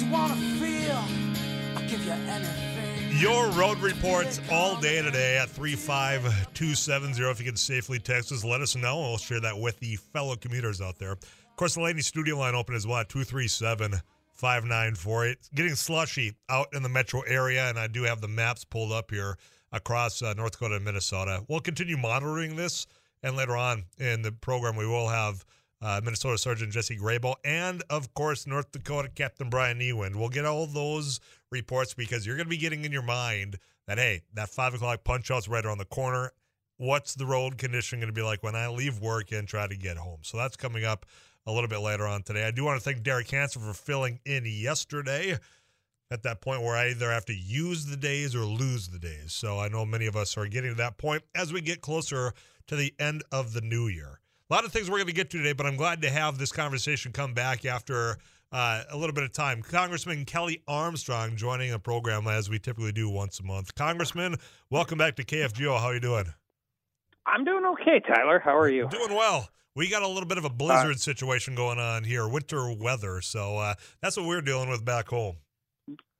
you wanna feel? I'll give you anything. Your road reports all day today at 35270. If you can safely text us, let us know. We'll share that with the fellow commuters out there. Of course, the Laney studio line open is what? 237 5948. Getting slushy out in the metro area, and I do have the maps pulled up here across uh, North Dakota and Minnesota. We'll continue monitoring this, and later on in the program, we will have uh, Minnesota Sergeant Jesse Grabow, and of course, North Dakota Captain Bryan Niewind. We'll get all those reports because you're going to be getting in your mind that, hey, that five o'clock punch out's right around the corner. What's the road condition going to be like when I leave work and try to get home? So that's coming up a little bit later on today. I do want to thank Derek Hansen for filling in yesterday at that point where I either have to use the days or lose the days. So I know many of us are getting to that point as we get closer to the end of the new year. A lot of things we're going to get to today, but I'm glad to have this conversation come back after uh, a little bit of time. Congressman Kelly Armstrong joining the program as we typically do once a month. Congressman, welcome back to KFGO. How are you doing? I'm doing okay, Tyler. How are you? Doing well. We got a little bit of a blizzard uh, situation going on here, winter weather. So uh, that's what we're dealing with back home.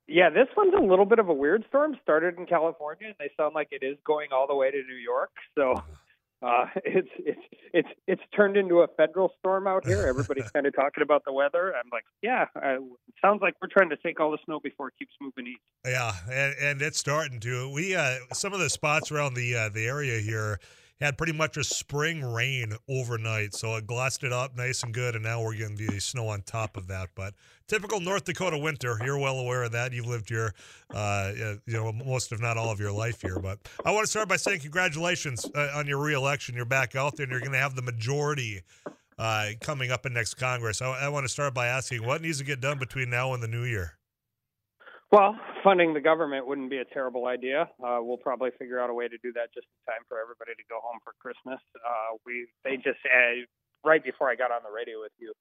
Yeah, this one's a little bit of a weird storm. Started in California, and they sound like it is going all the way to New York. So uh, it's it's it's it's turned into a federal storm out here. Everybody's kind of talking about the weather. I'm like, yeah, uh, it sounds like we're trying to take all the snow before it keeps moving east. Yeah, and, and it's starting to. We uh, some of the spots around the uh, the area here had pretty much a spring rain overnight, so it glossed it up nice and good, and now we're getting the snow on top of that. But typical North Dakota winter, you're well aware of that. You've lived here, uh, you know, most if not all of your life here. But I want to start by saying congratulations uh, on your reelection. You're back out there, and you're going to have the majority. Uh, coming up in next Congress, I, I want to start by asking what needs to get done between now and the new year. Well, funding the government wouldn't be a terrible idea. Uh, we'll probably figure out a way to do that just in time for everybody to go home for Christmas. Uh, we they just uh, right before I got on the radio with you,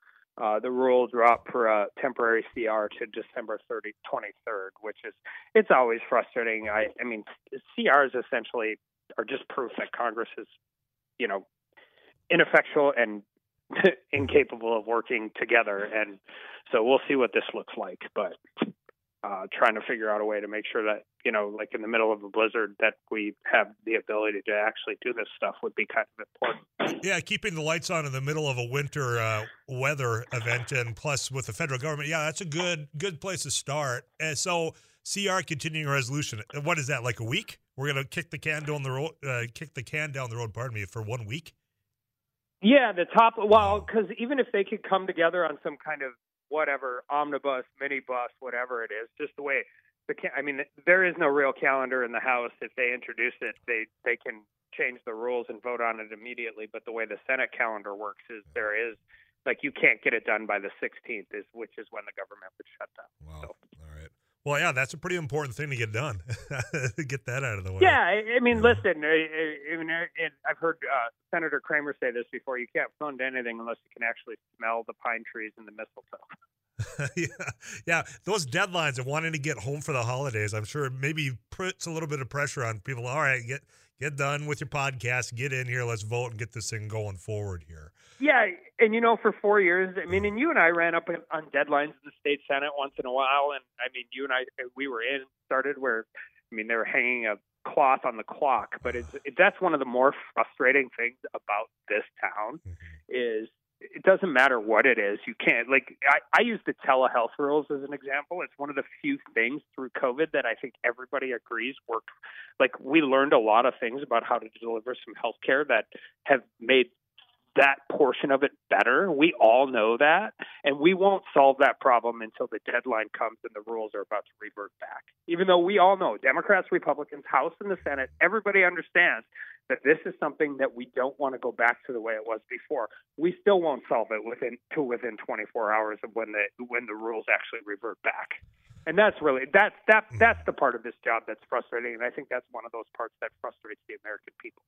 uh, the rule dropped for a temporary CR to December 30, 23rd, which is it's always frustrating. I I mean, CRs essentially are just proof that Congress is, you know, ineffectual and incapable of working together, and so we'll see what this looks like, but uh, trying to figure out a way to make sure that you know, like in the middle of a blizzard, that we have the ability to actually do this stuff would be kind of important. Yeah, keeping the lights on in the middle of a winter uh, weather event, and plus with the federal government, yeah, that's a good good place to start. And so, CR continuing resolution. What is that? Like a week? We're gonna kick the can down the road. Uh, kick the can down the road. Pardon me for one week. Yeah, the top. Well, because even if they could come together on some kind of whatever omnibus, minibus, whatever it is, just the way the I mean, there is no real calendar in the House. If they introduce it, they they can change the rules and vote on it immediately. But the way the Senate calendar works is there is like you can't get it done by the 16th, is which is when the government would shut down. Wow. So. Well, yeah, that's a pretty important thing to get done. get that out of the way. Yeah, I, I mean, yeah. listen, I, I've heard uh, Senator Cramer say this before. You can't fund anything unless you can actually smell the pine trees and the mistletoe. yeah, yeah, those deadlines of wanting to get home for the holidays, I'm sure maybe puts a little bit of pressure on people. All right, get get done with your podcast, get in here, let's vote and get this thing going forward here. Yeah, and you know, for four years, I mean, and you and I ran up on deadlines in the state senate once in a while, and I mean, you and I, we were in started where, I mean, they were hanging a cloth on the clock, but it's it, that's one of the more frustrating things about this town mm-hmm. is it doesn't matter what it is. You can't like I, I use the telehealth rules as an example. It's one of the few things through COVID that I think everybody agrees worked. Like we learned a lot of things about how to deliver some health care that have made that portion of it better. We all know that. And we won't solve that problem until the deadline comes and the rules are about to revert back. Even though we all know, Democrats, Republicans, House, and the Senate, everybody understands that this is something that we don't want to go back to the way it was before. We still won't solve it within to within 24 hours of when the when the rules actually revert back. And that's really that's that that's the part of this job that's frustrating, and I think that's one of those parts that frustrates the American people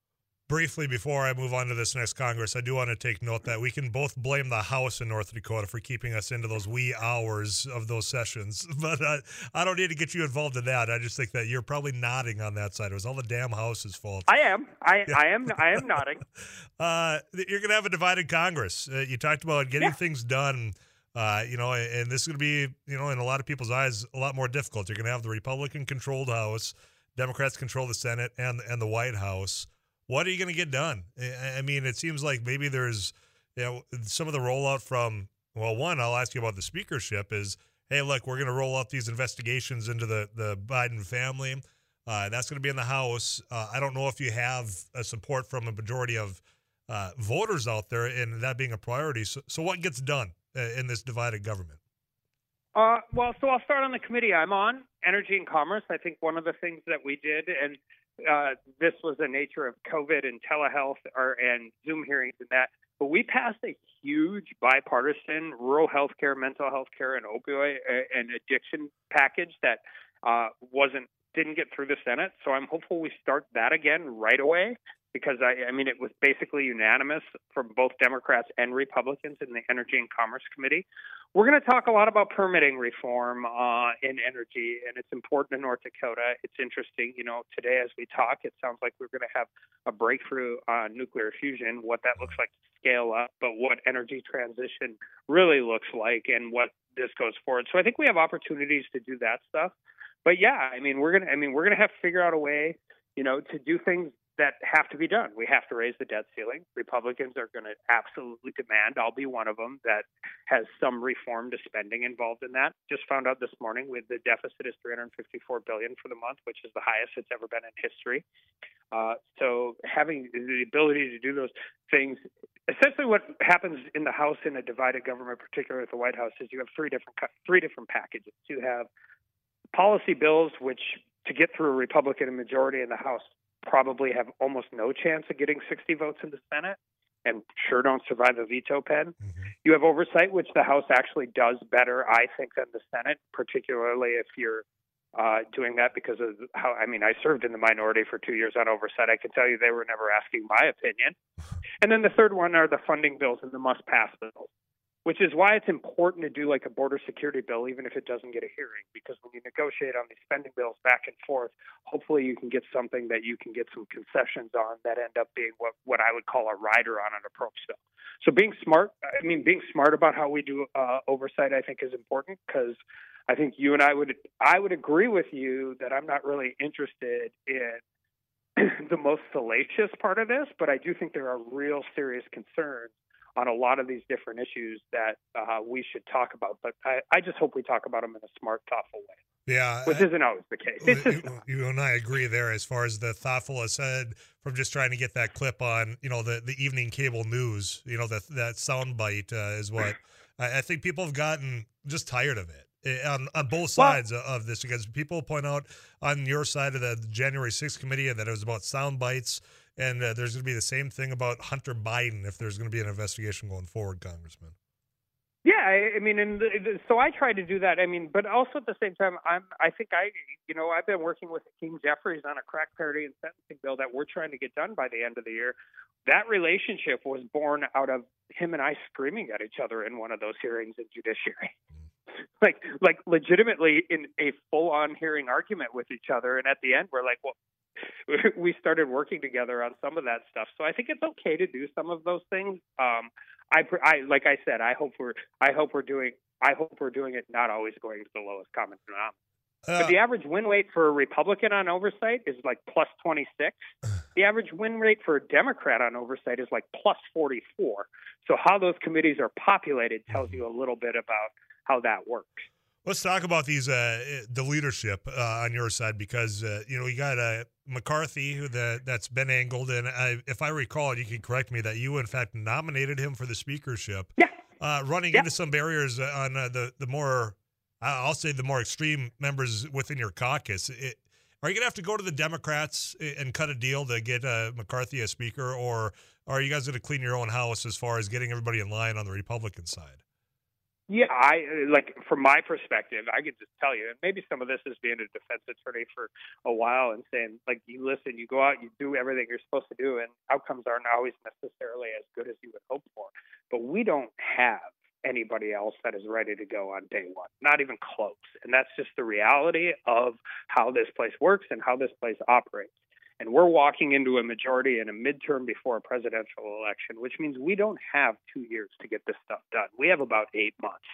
briefly before I move on to this next Congress, I do want to take note that we can both blame the House in North Dakota for keeping us into those wee hours of those sessions. But uh, I don't need to get you involved in that. I just think that you're probably nodding on that side. It was all the damn House's fault. I am. I, yeah. I am. I am nodding. uh, you're going to have a divided Congress. Uh, you talked about getting yeah. things done. Uh, you know, and this is going to be, you know, in a lot of people's eyes, a lot more difficult. You're going to have the Republican-controlled House, Democrats control the Senate and and the White House. What are you going to get done? I mean, it seems like maybe there's, you know, some of the rollout from. Well, one, I'll ask you about the speakership. Is hey, look, we're going to roll out these investigations into the the Biden family. Uh, that's going to be in the House. Uh, I don't know if you have a support from a majority of uh, voters out there, and that being a priority. So, so what gets done uh, in this divided government? Uh, well, so I'll start on the committee I'm on, Energy and Commerce. I think one of the things that we did, and uh, this was the nature of COVID and telehealth or, and Zoom hearings and that, but we passed a huge bipartisan rural health care, mental health care, and opioid uh, and addiction package that uh, wasn't didn't get through the Senate. So I'm hopeful we start that again right away because I, I mean, it was basically unanimous from both Democrats and Republicans in the Energy and Commerce Committee. We're going to talk a lot about permitting reform uh, in energy, and it's important in North Dakota. It's interesting, you know, today as we talk, it sounds like we're going to have a breakthrough on nuclear fusion, what that looks like to scale up, but what energy transition really looks like, and what this goes forward. So I think we have opportunities to do that stuff. But yeah, I mean, we're gonna, I mean, we're gonna have to figure out a way, you know, to do things that have to be done. We have to raise the debt ceiling. Republicans are going to absolutely demand, I'll be one of them, that has some reform to spending involved in that. Just found out this morning with the deficit is 354 billion for the month, which is the highest it's ever been in history. Uh, so having the ability to do those things, essentially, what happens in the House in a divided government, particularly at the White House, is you have three different three different packages. You have policy bills, which to get through a Republican majority in the House probably have almost no chance of getting 60 votes in the Senate and sure don't survive a veto pen. Mm-hmm. You have oversight, which the House actually does better, I think, than the Senate, particularly if you're uh, doing that because of how, I mean, I served in the minority for two years on oversight. I can tell you they were never asking my opinion. And then the third one are the funding bills and the must pass bills which is why it's important to do like a border security bill, even if it doesn't get a hearing. Because when you negotiate on these spending bills back and forth, hopefully you can get something that you can get some concessions on that end up being what, what I would call a rider on an approps bill. So being smart, I mean, being smart about how we do uh, oversight, I think is important because I think you and I would, I would agree with you that I'm not really interested in the most salacious part of this, but I do think there are real serious concerns on a lot of these different issues that uh, we should talk about. But I, I, just hope we talk about them in a smart, thoughtful way. Yeah, which isn't always the case. You, you, and I agree there as far as the thoughtful said from just trying to get that clip on, you know, the, the evening cable news. You know, that that soundbite uh, is what I, I, think people have gotten just tired of it. Eh, on, on both sides well, of this, because people point out on your side of the January 6th committee that it was about sound bites and uh, there's going to be the same thing about Hunter Biden if there's going to be an investigation going forward, Congressman. Yeah, I, mean, and so I try to do that. I mean, but also at the same time, I'm. I think I, you know, I've been working with Hakeem Jeffries on a crack parity and sentencing bill that we're trying to get done by the end of the year. That relationship was born out of him and I screaming at each other in one of those hearings in judiciary. like, like legitimately in a full-on hearing argument with each other, and at the end, we're like, "Well, we started working together on some of that stuff. So I think it's okay to do some of those things. Um, I, I like I said, I hope we're I hope we're doing I hope we're doing it not always going to the lowest common denominator. Uh, but the average win rate for a Republican on oversight is like plus 26. The average win rate for a Democrat on oversight is like plus 44. So how those committees are populated tells you a little bit about how that works. Let's talk about these uh, the leadership uh, on your side because uh, you know you got uh, McCarthy who that that's been angled and I, if I recall, you can correct me that you in fact nominated him for the speakership. Yeah. Uh, running yeah. into some barriers on uh, the the more I'll say the more extreme members within your caucus. It, are you gonna have to go to the Democrats and cut a deal to get McCarthy a speaker, or are you guys gonna clean your own house as far as getting everybody in line on the Republican side? Yeah, I uh, like from my perspective, I could just tell you, and maybe some of this is being a defense attorney for a while and saying, like, you listen, you go out, you do everything you're supposed to do, and outcomes aren't always necessarily as good as you would hope for. But we don't have anybody else that is ready to go on day one, not even close. And that's just the reality of how this place works and how this place operates. And we're walking into a majority in a midterm before a presidential election, which means we don't have two years to get this stuff done. We have about eight months.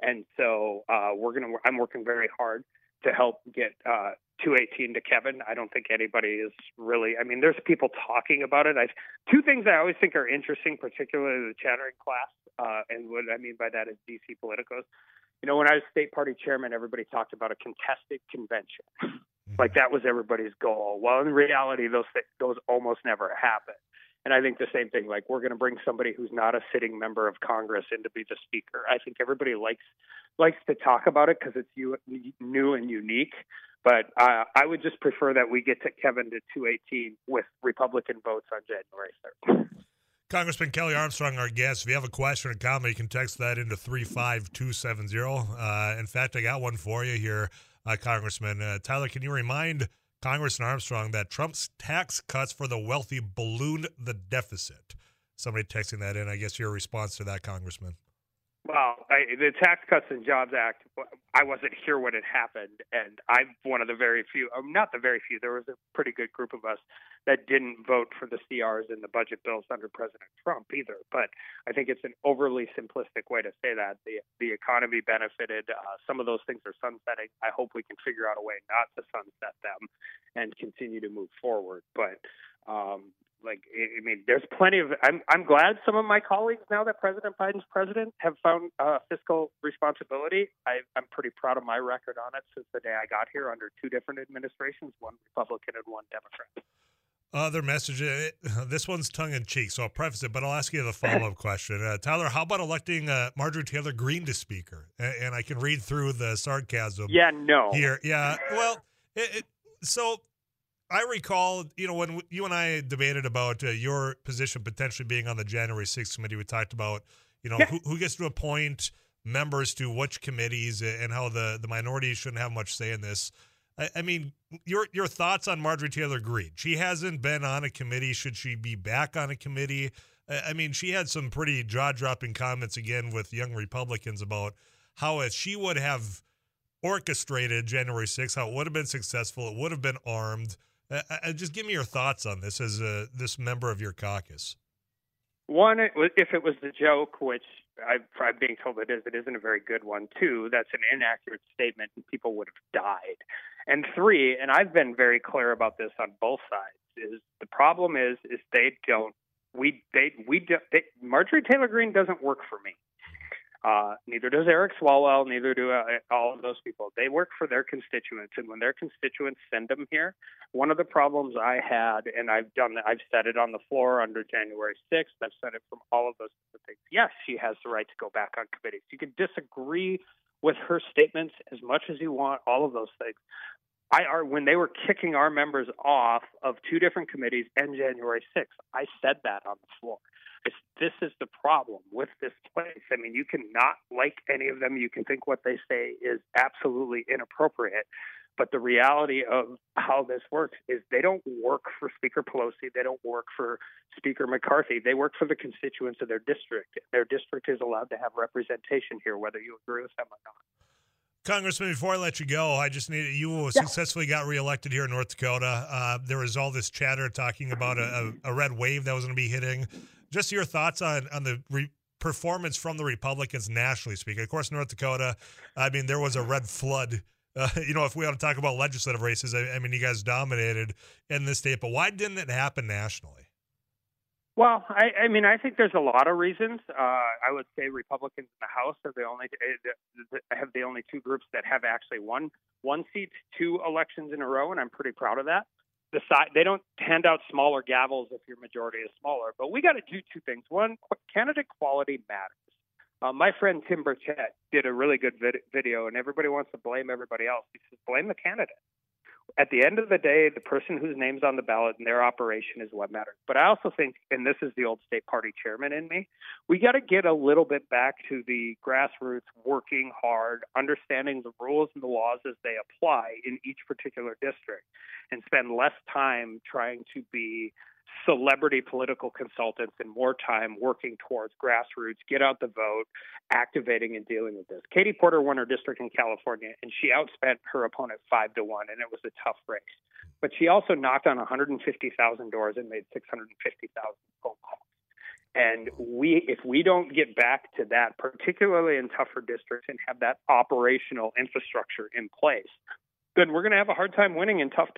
And so uh, we're to, I'm working very hard to help get uh, 218 to Kevin. I don't think anybody is really. I mean, there's people talking about it. I two things I always think are interesting, particularly the chattering class, uh, and what I mean by that is DC politicos. You know, when I was state party chairman, everybody talked about a contested convention. Like that was everybody's goal. Well, in reality, those th- those almost never happen. And I think the same thing, like we're going to bring somebody who's not a sitting member of Congress in to be the speaker. I think everybody likes likes to talk about it because it's new and unique. But uh, I would just prefer that we get to Kevin to 218 with Republican votes on January 3rd. Congressman Kelly Armstrong, our guest. If you have a question or comment, you can text that into 35270. Uh, in fact, I got one for you here, uh, Congressman. Uh, Tyler, can you remind Congressman Armstrong that Trump's tax cuts for the wealthy ballooned the deficit? Somebody texting that in. I guess your response to that, Congressman. Well, I, the Tax Cuts and Jobs Act, I wasn't here when it happened, and I'm one of the very few, um, not the very few, there was a pretty good group of us that didn't vote for the CRs in the budget bills under President Trump either. But I think it's an overly simplistic way to say that. The, the economy benefited. Uh, some of those things are sunsetting. I hope we can figure out a way not to sunset them and continue to move forward. But um, like I mean, there's plenty of. I'm I'm glad some of my colleagues now that President Biden's president have found uh, fiscal responsibility. I, I'm pretty proud of my record on it since the day I got here under two different administrations, one Republican and one Democrat. Other message. Uh, this one's tongue in cheek, so I'll preface it, but I'll ask you the follow up question. Uh, Tyler, how about electing uh, Marjorie Taylor Greene to Speaker? And, and, I can read through the sarcasm. Yeah, no. Here, yeah. Well, it, it, so I recall, you know, when you and I debated about uh, your position potentially being on the January 6th committee, we talked about, you know, yeah. who, who, gets to appoint members to which committees and how the, the minority shouldn't have much say in this. I, I mean, your your thoughts on Marjorie Taylor Greene? She hasn't been on a committee. Should she be back on a committee? I mean, she had some pretty jaw dropping comments again with young Republicans about how if she would have orchestrated January 6th, how it would have been successful, it would have been armed. Just give me your thoughts on this as a, this member of your caucus. One, if it was the joke, which I, am being told it is, it isn't a very good one. Two, that's an inaccurate statement, and people would have died. And three, and I've been very clear about this on both sides, is the problem is is they don't we they we do, they, Marjorie Taylor Greene doesn't work for me. Uh, neither does Eric Swalwell, neither do uh, all of those people. They work for their constituents, and when their constituents send them here, one of the problems I had, and I've done, I've said it on the floor under January 6th. I've said it from all of those things. Yes, she has the right to go back on committees. You can disagree with her statements as much as you want, all of those things. I are when they were kicking our members off of two different committees and January 6th. I said that on the floor. It's, this is the problem with this place. I mean, you cannot like any of them. You can think what they say is absolutely inappropriate. But the reality of how this works is they don't work for Speaker Pelosi. They don't work for Speaker McCarthy. They work for the constituents of their district. Their district is allowed to have representation here, whether you agree with them or not. Congressman, before I let you go, I just need you yeah. successfully got reelected here in North Dakota. Uh, there was all this chatter talking about a, a, red wave that was going to be hitting. Just your thoughts on on the re- performance from the Republicans nationally speaking. Of course, North Dakota. I mean, there was a red flood. Uh, you know, if we want to talk about legislative races, I, I mean, you guys dominated in this state, but why didn't it happen nationally? Well, I, I mean, I think there's a lot of reasons. Uh, I would say Republicans in the House are the only eh, have the only two groups that have actually won one seat two elections in a row, and I'm pretty proud of that. The side they don't hand out smaller gavels if your majority is smaller, but we got to do two things. One, candidate quality matters. Uh, my friend Tim Burchett did a really good vid- video, and everybody wants to blame everybody else. He says blame the candidate at the end of the day, the person whose name's on the ballot and their operation is what matters. But I also think, and this is the old state party chairman in me, we got to get a little bit back to the grassroots, working hard, understanding the rules and the laws as they apply in each particular district, and spend less time trying to be celebrity political consultants and more time working towards grassroots, get out the vote, activating and dealing with this. Katie Porter won her district in California, and she outspent her opponent five to one, and it was a tough race. But she also knocked on 150,000 doors and made 650,000 phone calls. And we, if we don't get back to that, particularly in tougher districts, and have that operational infrastructure in place, then we're going to have a hard time winning in tough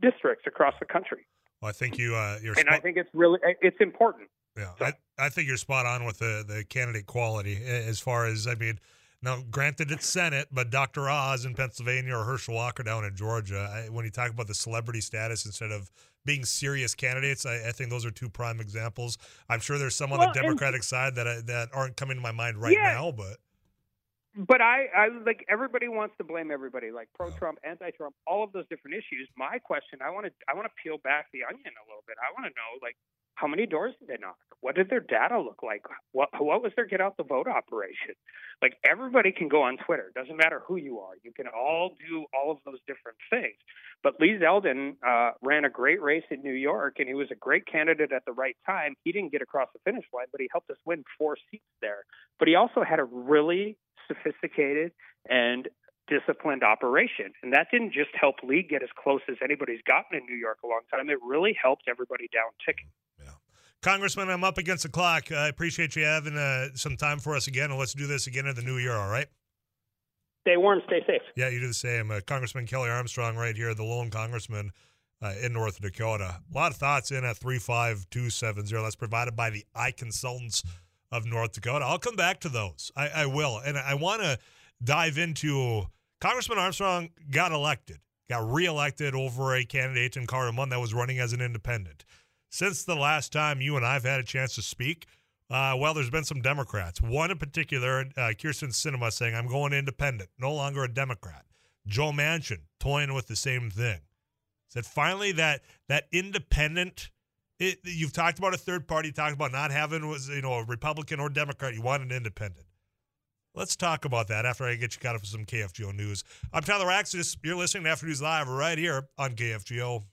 districts across the country. Well, I think you, uh, you're and spot- I think it's really it's important. Yeah, So- I, I think you're spot on with the, the candidate quality as far as I mean. Now, granted, it's Senate, but Dr. Oz in Pennsylvania or Herschel Walker down in Georgia, I, when you talk about the celebrity status instead of being serious candidates, I, I think those are two prime examples. I'm sure there's some on Well, the and- Democratic side that I, that aren't coming to my mind right Yeah. now, but But I, I like everybody wants to blame everybody, like pro-Trump, anti-Trump, all of those different issues. My question, I want to, I want to peel back the onion a little bit. I want to know, like, how many doors did they knock? What did their data look like? What, what was their get out the vote operation? Like, everybody can go on Twitter. Doesn't matter who you are. You can all do all of those different things. But Lee Zeldin uh, ran a great race in New York, and he was a great candidate at the right time. He didn't get across the finish line, but he helped us win four seats there. But he also had a really sophisticated and disciplined operation. And that didn't just help Lee get as close as anybody's gotten in New York a long time. It really helped everybody down ticking. Congressman, I'm up against the clock. I appreciate you having uh, some time for us again, and let's do this again in the new year. All right? Stay warm, stay safe. Yeah, you do the same. Uh, Congressman Kelly Armstrong, right here, the lone congressman uh, in North Dakota. A lot of thoughts in at 35270. That's provided by the eye consultants of North Dakota. I'll come back to those. I, I will. And I want to dive into Congressman Armstrong got elected, got reelected over a candidate in Cara Mund that was running as an independent. Since the last time you and I've had a chance to speak, uh, well, there's been some Democrats. One in particular, uh, Kyrsten Sinema, saying, I'm going independent, no longer a Democrat. Joe Manchin toying with the same thing. Said finally that that independent, it, you've talked about a third party, talked about not having was you know a Republican or Democrat. You want an independent. Let's talk about that after I get you caught up with some KFGO news. I'm Tyler Axness. You're listening to After News Live right here on KFGO.